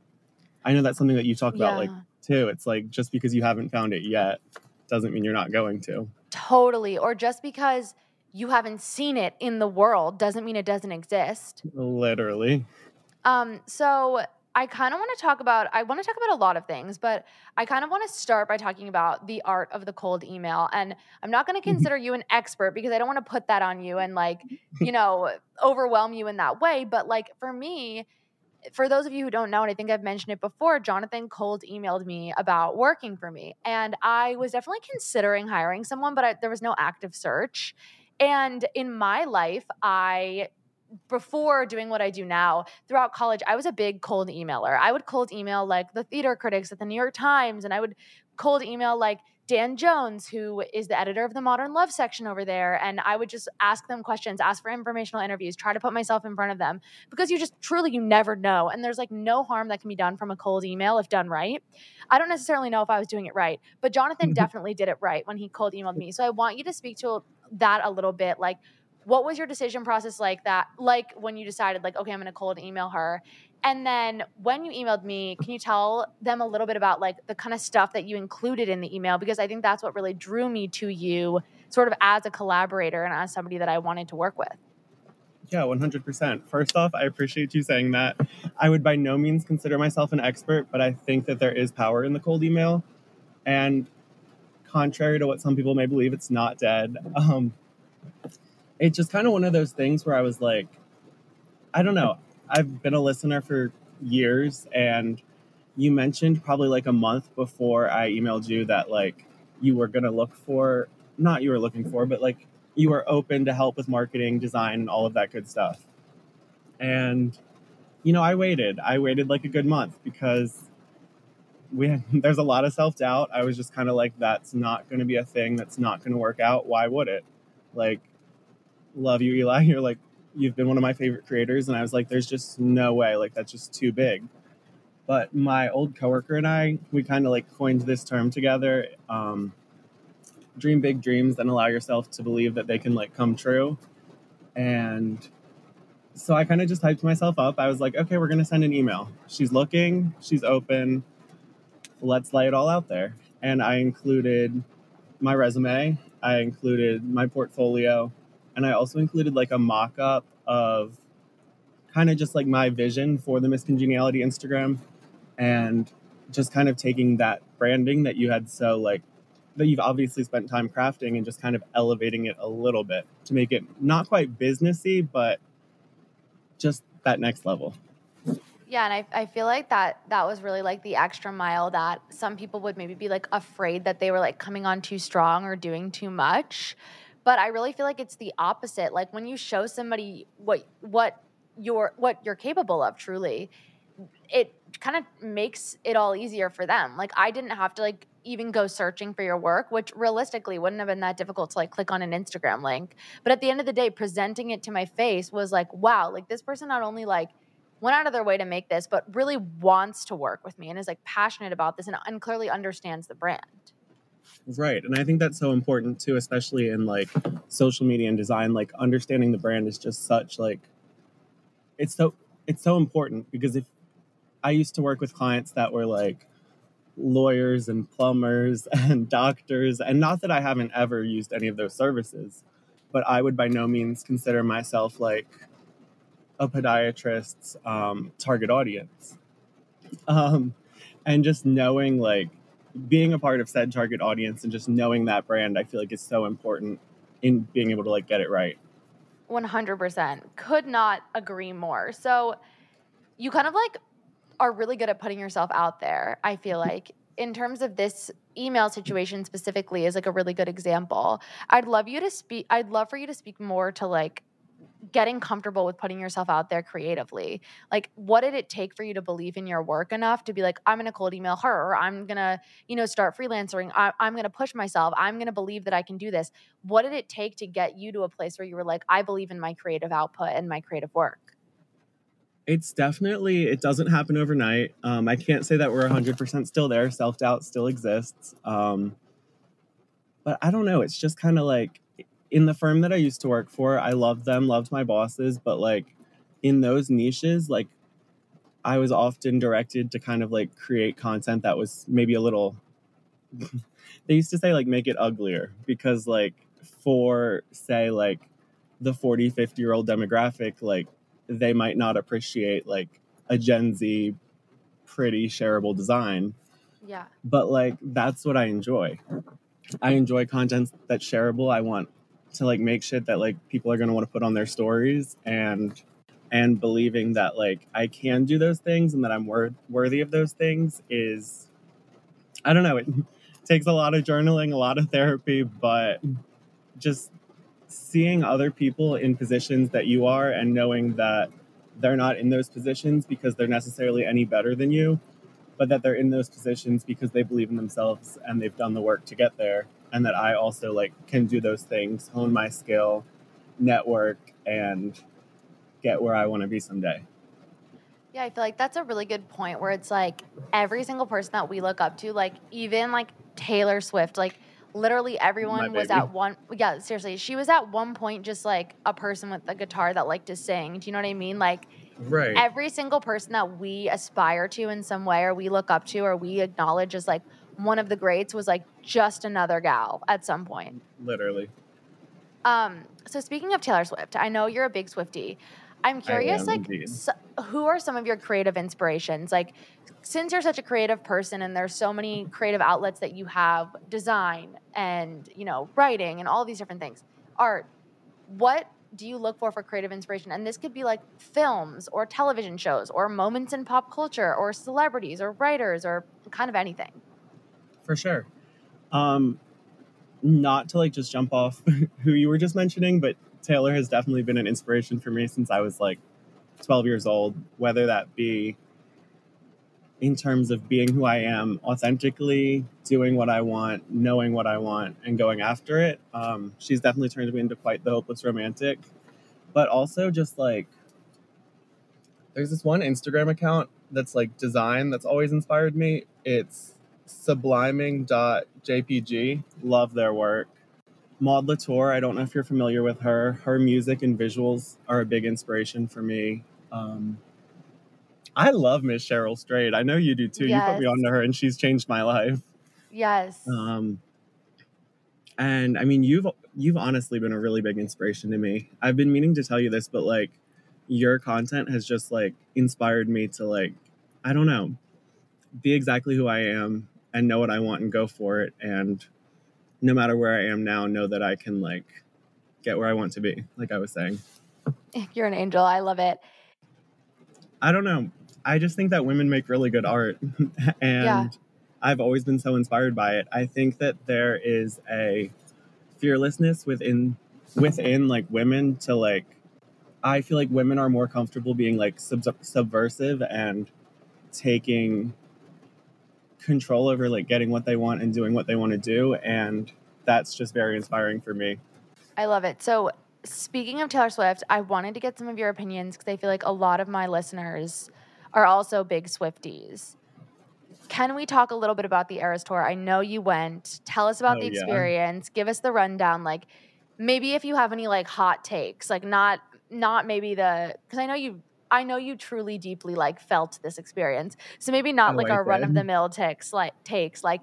I know that's something that you talk about like too. It's like just because you haven't found it yet doesn't mean you're not going to. Totally. Or just because you haven't seen it in the world doesn't mean it doesn't exist. Literally. Um, so I kind of want to talk about I want to talk about a lot of things, but I kind of want to start by talking about the art of the cold email. And I'm not going to mm-hmm. consider you an expert because I don't want to put that on you and like, you know, overwhelm you in that way, but like for me, for those of you who don't know, and I think I've mentioned it before, Jonathan cold emailed me about working for me. And I was definitely considering hiring someone, but I, there was no active search. And in my life, I before doing what I do now, throughout college, I was a big cold emailer. I would cold email like the theater critics at the New York Times, and I would cold email like Dan Jones, who is the editor of the Modern Love section over there. And I would just ask them questions, ask for informational interviews, try to put myself in front of them because you just truly, you never know. And there's like no harm that can be done from a cold email if done right. I don't necessarily know if I was doing it right, but Jonathan definitely did it right when he cold emailed me. So I want you to speak to that a little bit. Like, what was your decision process like that like when you decided like okay i'm to cold email her and then when you emailed me can you tell them a little bit about like the kind of stuff that you included in the email because i think that's what really drew me to you sort of as a collaborator and as somebody that i wanted to work with Yeah, 100%. First off, I appreciate you saying that. I would by no means consider myself an expert, but I think that there is power in the cold email. And contrary to what some people may believe, it's not dead. Um, it's just kind of one of those things where I was like, I don't know. I've been a listener for years, and you mentioned probably like a month before I emailed you that like you were gonna look for, not you were looking for, but like you were open to help with marketing, design, and all of that good stuff. And you know, I waited. I waited like a good month because we had, there's a lot of self doubt. I was just kind of like, that's not going to be a thing. That's not going to work out. Why would it? Like, love you, Eli. You're like, you've been one of my favorite creators, and I was like, there's just no way. Like, that's just too big. But my old coworker and I, we kind of like coined this term together. Um, dream big dreams and allow yourself to believe that they can like come true. And so I kind of just hyped myself up. I was like, okay, we're going to send an email. She's looking, she's open. Let's lay it all out there. And I included my resume, I included my portfolio, and I also included like a mock up of kind of just like my vision for the Miss Congeniality Instagram and just kind of taking that branding that you had so like that you've obviously spent time crafting and just kind of elevating it a little bit to make it not quite businessy, but just that next level. Yeah, and I, I feel like that that was really like the extra mile that some people would maybe be like afraid that they were like coming on too strong or doing too much. But I really feel like it's the opposite. Like when you show somebody what what you're what you're capable of truly, it kind of makes it all easier for them. Like I didn't have to like even go searching for your work, which realistically wouldn't have been that difficult to like click on an Instagram link. But at the end of the day, presenting it to my face was like, wow, like this person not only like went out of their way to make this, but really wants to work with me and is like passionate about this and, and clearly understands the brand. Right. And I think that's so important too, especially in like social media and design. Like understanding the brand is just such like it's so it's so important because if I used to work with clients that were like lawyers and plumbers and doctors, and not that I haven't ever used any of those services, but I would by no means consider myself like a podiatrist's um, target audience. Um, and just knowing like being a part of said target audience and just knowing that brand, I feel like is so important in being able to like get it right. 100%. Could not agree more. So you kind of like are really good at putting yourself out there, I feel like. In terms of this email situation specifically is like a really good example. I'd love you to speak I'd love for you to speak more to like getting comfortable with putting yourself out there creatively. Like, what did it take for you to believe in your work enough to be like, I'm gonna cold email her, or I'm gonna, you know, start freelancing, I, I'm gonna push myself, I'm gonna believe that I can do this. What did it take to get you to a place where you were like, I believe in my creative output and my creative work? It's definitely, it doesn't happen overnight. Um, I can't say that we're 100% still there. Self doubt still exists. Um, but I don't know. It's just kind of like, in the firm that I used to work for, I loved them, loved my bosses, but like in those niches, like I was often directed to kind of like create content that was maybe a little they used to say like make it uglier because like for say like the 40 50 year old demographic like they might not appreciate like a gen z pretty shareable design. Yeah. But like that's what i enjoy. I enjoy content that's shareable. I want to like make shit that like people are going to want to put on their stories and and believing that like I can do those things and that I'm wor- worthy of those things is I don't know it takes a lot of journaling, a lot of therapy, but just seeing other people in positions that you are and knowing that they're not in those positions because they're necessarily any better than you, but that they're in those positions because they believe in themselves and they've done the work to get there and that I also like can do those things, hone my skill, network, and get where I want to be someday. Yeah, I feel like that's a really good point where it's like every single person that we look up to, like even like Taylor Swift, like literally everyone was at one yeah, seriously, she was at one point just like a person with a guitar that liked to sing. Do you know what I mean? Like right. every single person that we aspire to in some way or we look up to or we acknowledge as like one of the greats was like just another gal at some point. Literally. Um, so speaking of Taylor Swift, I know you're a big Swiftie. I'm curious, like, so, who are some of your creative inspirations? Like, since you're such a creative person and there's so many creative outlets that you have, design and you know writing and all these different things, art. What do you look for for creative inspiration? And this could be like films or television shows or moments in pop culture or celebrities or writers or kind of anything for sure. Um, not to like just jump off who you were just mentioning, but Taylor has definitely been an inspiration for me since I was like 12 years old, whether that be in terms of being who I am authentically, doing what I want, knowing what I want, and going after it. Um, she's definitely turned me into quite the hopeless romantic, but also just like there's this one Instagram account that's like design that's always inspired me. It's subliming.jpg. Love their work. Maude Latour, I don't know if you're familiar with her. Her music and visuals are a big inspiration for me. Um, I love Miss Cheryl Strayed. I know you do too. Yes. You put me onto her and she's changed my life. Yes. Um, and I mean, you've you've honestly been a really big inspiration to me. I've been meaning to tell you this, but like your content has just like inspired me to like I don't know, be exactly who I am and know what I want and go for it. And no matter where I am now, know that I can like get where I want to be, like I was saying. You're an angel. I love it. I don't know. I just think that women make really good art. and yeah. I've always been so inspired by it. I think that there is a fearlessness within within like women to like I feel like women are more comfortable being like sub- subversive and taking control over like getting what they want and doing what they want to do and that's just very inspiring for me. I love it. So speaking of taylor swift i wanted to get some of your opinions because i feel like a lot of my listeners are also big swifties. Can we talk a little bit about the eras tour? I know you went. Tell us about oh, the experience. Yeah. give us the rundown like maybe if you have any like hot takes like not not maybe the because i know you I know you truly deeply like felt this experience. So maybe not like our run of the mill takes like takes like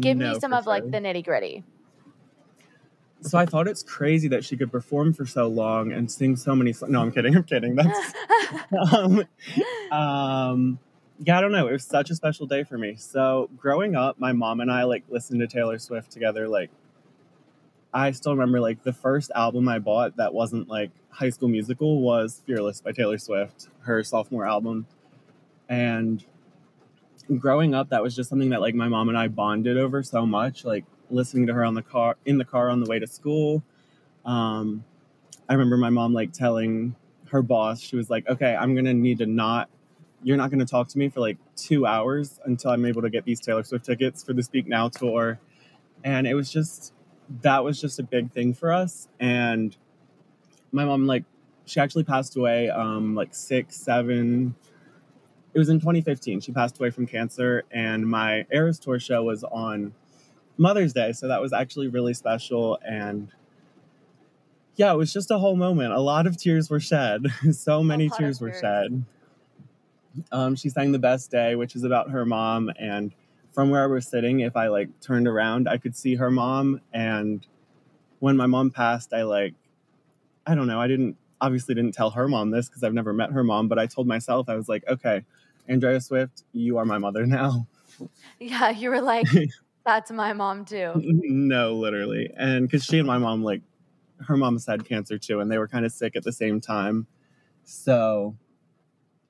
give no, me some of sure. like the nitty gritty. So I thought it's crazy that she could perform for so long and sing so many. No, I'm kidding. I'm kidding. That's um, um, yeah. I don't know. It was such a special day for me. So growing up, my mom and I like listened to Taylor Swift together like I still remember like the first album I bought that wasn't like High School Musical was Fearless by Taylor Swift, her sophomore album. And growing up, that was just something that like my mom and I bonded over so much, like listening to her on the car in the car on the way to school. Um, I remember my mom like telling her boss, she was like, okay, I'm to need to not, you're not to talk to me for like two hours until I'm able to get these Taylor Swift tickets for the Speak Now tour. And it was just, that was just a big thing for us. And my mom, like, she actually passed away um, like six, seven, it was in 2015. She passed away from cancer, and my Eras Tour show was on Mother's Day. So that was actually really special. And yeah, it was just a whole moment. A lot of tears were shed. so many tears were shed. Um, she sang The Best Day, which is about her mom. And from where I was sitting, if I like turned around, I could see her mom. And when my mom passed, I like, I don't know, I didn't obviously didn't tell her mom this because I've never met her mom, but I told myself, I was like, okay, Andrea Swift, you are my mother now. Yeah, you were like, that's my mom too. no, literally. And because she and my mom, like, her mom's had cancer too, and they were kind of sick at the same time. So,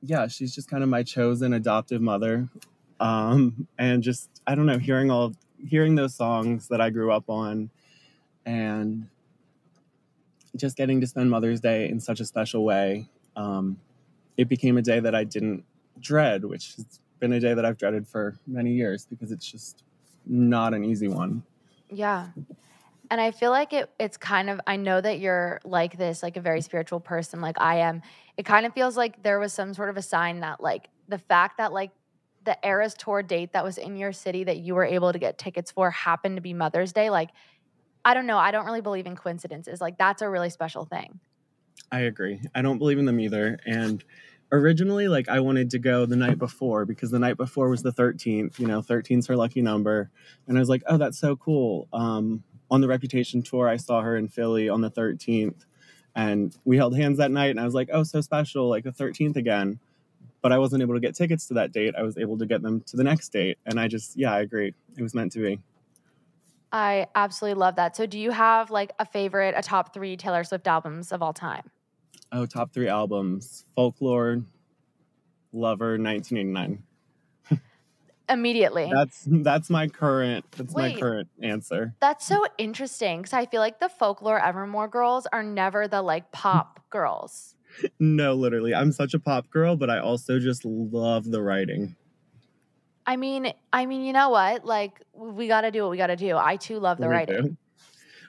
yeah, she's just kind of my chosen adoptive mother. Um, and just, I don't know, hearing all, hearing those songs that I grew up on and just getting to spend Mother's Day in such a special way, um, it became a day that I didn't dread, which has been a day that I've dreaded for many years because it's just not an easy one. Yeah. And I feel like it it's kind of I know that you're like this, like a very spiritual person like I am. It kind of feels like there was some sort of a sign that like the fact that like the Eras tour date that was in your city that you were able to get tickets for happened to be Mother's Day, like I don't know, I don't really believe in coincidences. Like that's a really special thing. I agree. I don't believe in them either and originally like I wanted to go the night before because the night before was the 13th, you know, 13's her lucky number. And I was like, "Oh, that's so cool." Um on the Reputation tour, I saw her in Philly on the 13th and we held hands that night and I was like, "Oh, so special, like the 13th again." But I wasn't able to get tickets to that date. I was able to get them to the next date and I just yeah, I agree. It was meant to be. I absolutely love that. So do you have like a favorite, a top 3 Taylor Swift albums of all time? Oh, top three albums: Folklore, Lover, 1989. Immediately. That's that's my current that's Wait. my current answer. That's so interesting because I feel like the folklore Evermore girls are never the like pop girls. No, literally, I'm such a pop girl, but I also just love the writing. I mean, I mean, you know what? Like, we got to do what we got to do. I too love the We writing. do.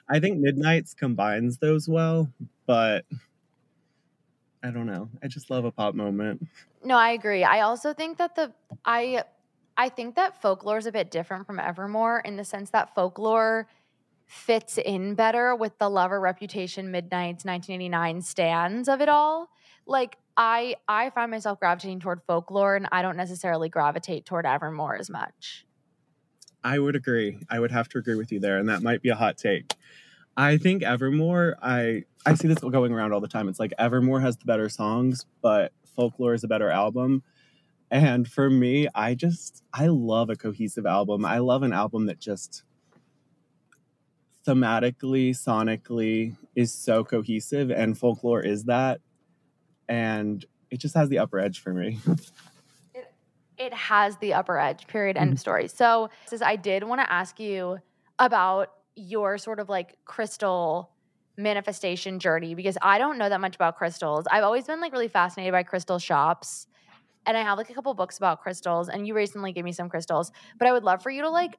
I think Midnights combines those well, but I don't know. I just love a pop moment. No, I agree. I also think that the I I think that folklore is a bit different from Evermore in the sense that folklore fits in better with the lover reputation midnight's 1989 stands of it all. Like I I find myself gravitating toward folklore and I don't necessarily gravitate toward Evermore as much. I would agree. I would have to agree with you there, and that might be a hot take. I think Evermore. I I see this going around all the time. It's like Evermore has the better songs, but Folklore is a better album. And for me, I just I love a cohesive album. I love an album that just thematically, sonically is so cohesive, and Folklore is that. And it just has the upper edge for me. It has the upper edge, period, end of mm-hmm. story. So, says I did want to ask you about your sort of like crystal manifestation journey because I don't know that much about crystals. I've always been like really fascinated by crystal shops. And I have like a couple books about crystals, and you recently gave me some crystals. But I would love for you to like,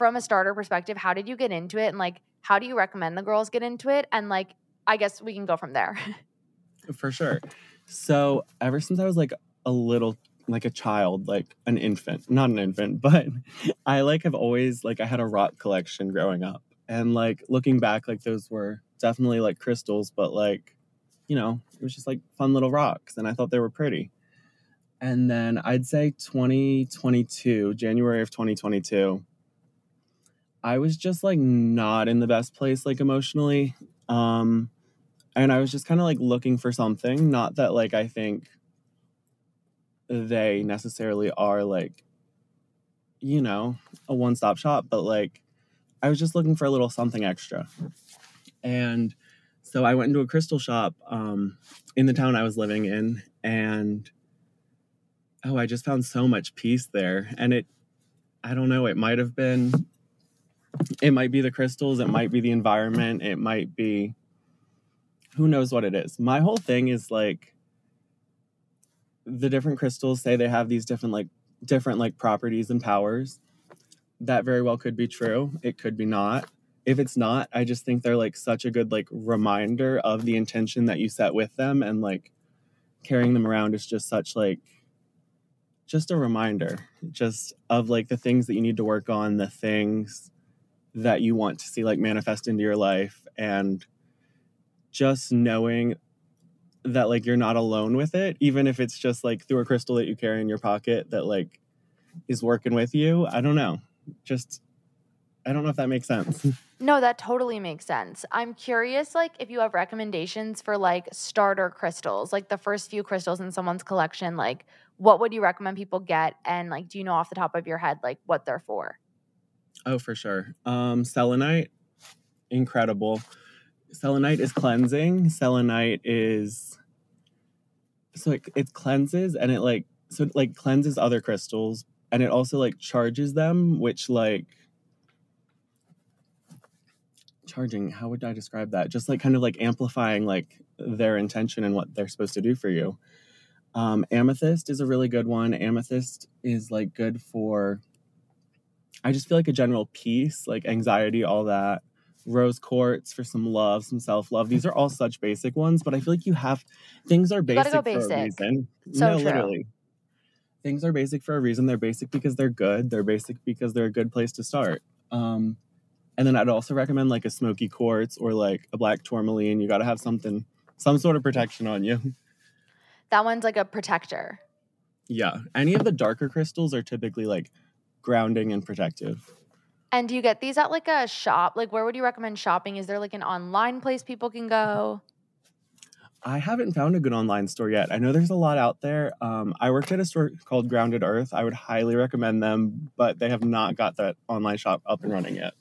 from a starter perspective, how did you get into it? And like, how do you recommend the girls get into it? And like, I guess we can go from there. For sure. So ever since I was like a little like a child, like an infant, not an infant, but I like have always like I had a rock collection growing up. And like looking back, like those were definitely like crystals, but like, you know, it was just like fun little rocks and I thought they were pretty. And then I'd say 2022, January of 2022, I was just like not in the best place like emotionally. Um and I was just kind of like looking for something. Not that like I think they necessarily are like, you know, a one stop shop, but like I was just looking for a little something extra. And so I went into a crystal shop um, in the town I was living in, and oh, I just found so much peace there. And it, I don't know, it might have been, it might be the crystals, it might be the environment, it might be who knows what it is. My whole thing is like the different crystals say they have these different like different like properties and powers. That very well could be true. It could be not. If it's not, I just think they're like such a good like reminder of the intention that you set with them and like carrying them around is just such like just a reminder just of like the things that you need to work on, the things that you want to see like manifest into your life and just knowing that like you're not alone with it even if it's just like through a crystal that you carry in your pocket that like is working with you i don't know. Just i don't know if that makes sense. No that totally makes sense. I'm curious like if you have recommendations for like starter crystals like the first few crystals in someone's collection like what would you recommend people get? And like do you know off the top of your head like what they're for oh for sure um selenite incredible selenite is cleansing. Selenite is so it, it cleanses and it like so it like cleanses other crystals and it also like charges them, which like charging, how would I describe that? Just like kind of like amplifying like their intention and what they're supposed to do for you. Um, amethyst is a really good one. Amethyst is like good for I just feel like a general peace, like anxiety, all that rose quartz for some love, some self love. These are all such basic ones, but I feel like you have things are basic, go basic. for a reason. So no, true. literally. Things are basic for a reason. They're basic because they're good. They're basic because they're a good place to start. Um, and then I'd also recommend like a smoky quartz or like a black tourmaline. You got to have something, some sort of protection on you. That one's like a protector. Yeah. Any of the darker crystals are typically like grounding and protective. And do you get these at like a shop? Like, where would you recommend shopping? Is there like an online place people can go? I haven't found a good online store yet. I know there's a lot out there. Um, I worked at a store called Grounded Earth. I would highly recommend them, but they have not got that online shop up and running yet.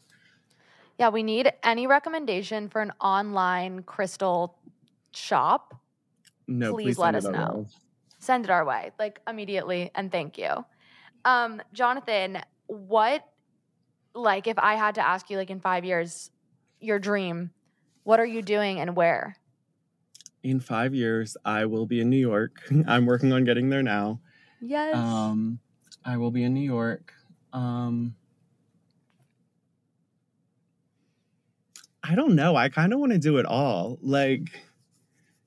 Yeah, we need any recommendation for an online crystal shop. No, please, please let us know. Send it our way, like immediately, and thank you. Um, Jonathan, what like if I had to ask you like in 5 years your dream, what are you doing and where? In 5 years I will be in New York. I'm working on getting there now. Yes. Um I will be in New York. Um I don't know. I kind of want to do it all. Like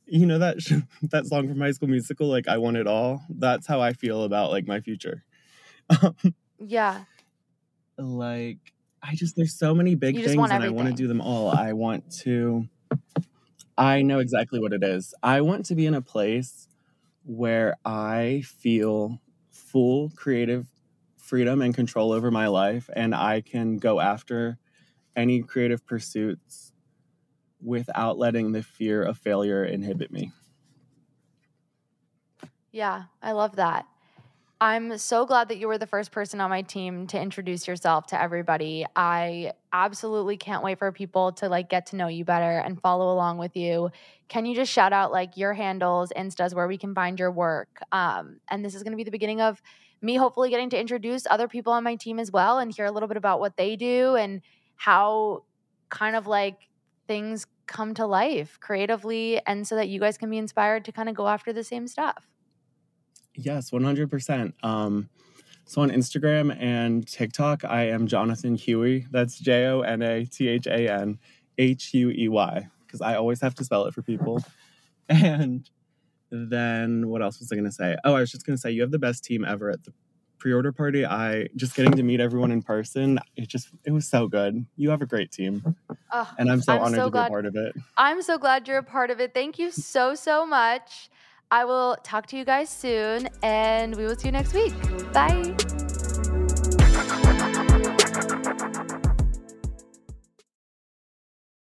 you know that sh- that song from High School Musical like I want it all. That's how I feel about like my future. yeah like I just there's so many big things and everything. I want to do them all. I want to I know exactly what it is. I want to be in a place where I feel full creative freedom and control over my life and I can go after any creative pursuits without letting the fear of failure inhibit me. Yeah, I love that. I'm so glad that you were the first person on my team to introduce yourself to everybody. I absolutely can't wait for people to like get to know you better and follow along with you. Can you just shout out like your handles, instas where we can find your work? Um, and this is going to be the beginning of me hopefully getting to introduce other people on my team as well and hear a little bit about what they do and how kind of like things come to life creatively and so that you guys can be inspired to kind of go after the same stuff. Yes, 100%. Um, so on Instagram and TikTok, I am Jonathan Huey. That's J O N A T H A N H U E Y, because I always have to spell it for people. And then what else was I going to say? Oh, I was just going to say, you have the best team ever at the pre-order party. I just getting to meet everyone in person. It just it was so good. You have a great team, oh, and I'm so I'm honored so to glad, be a part of it. I'm so glad you're a part of it. Thank you so so much. I will talk to you guys soon and we will see you next week. Bye.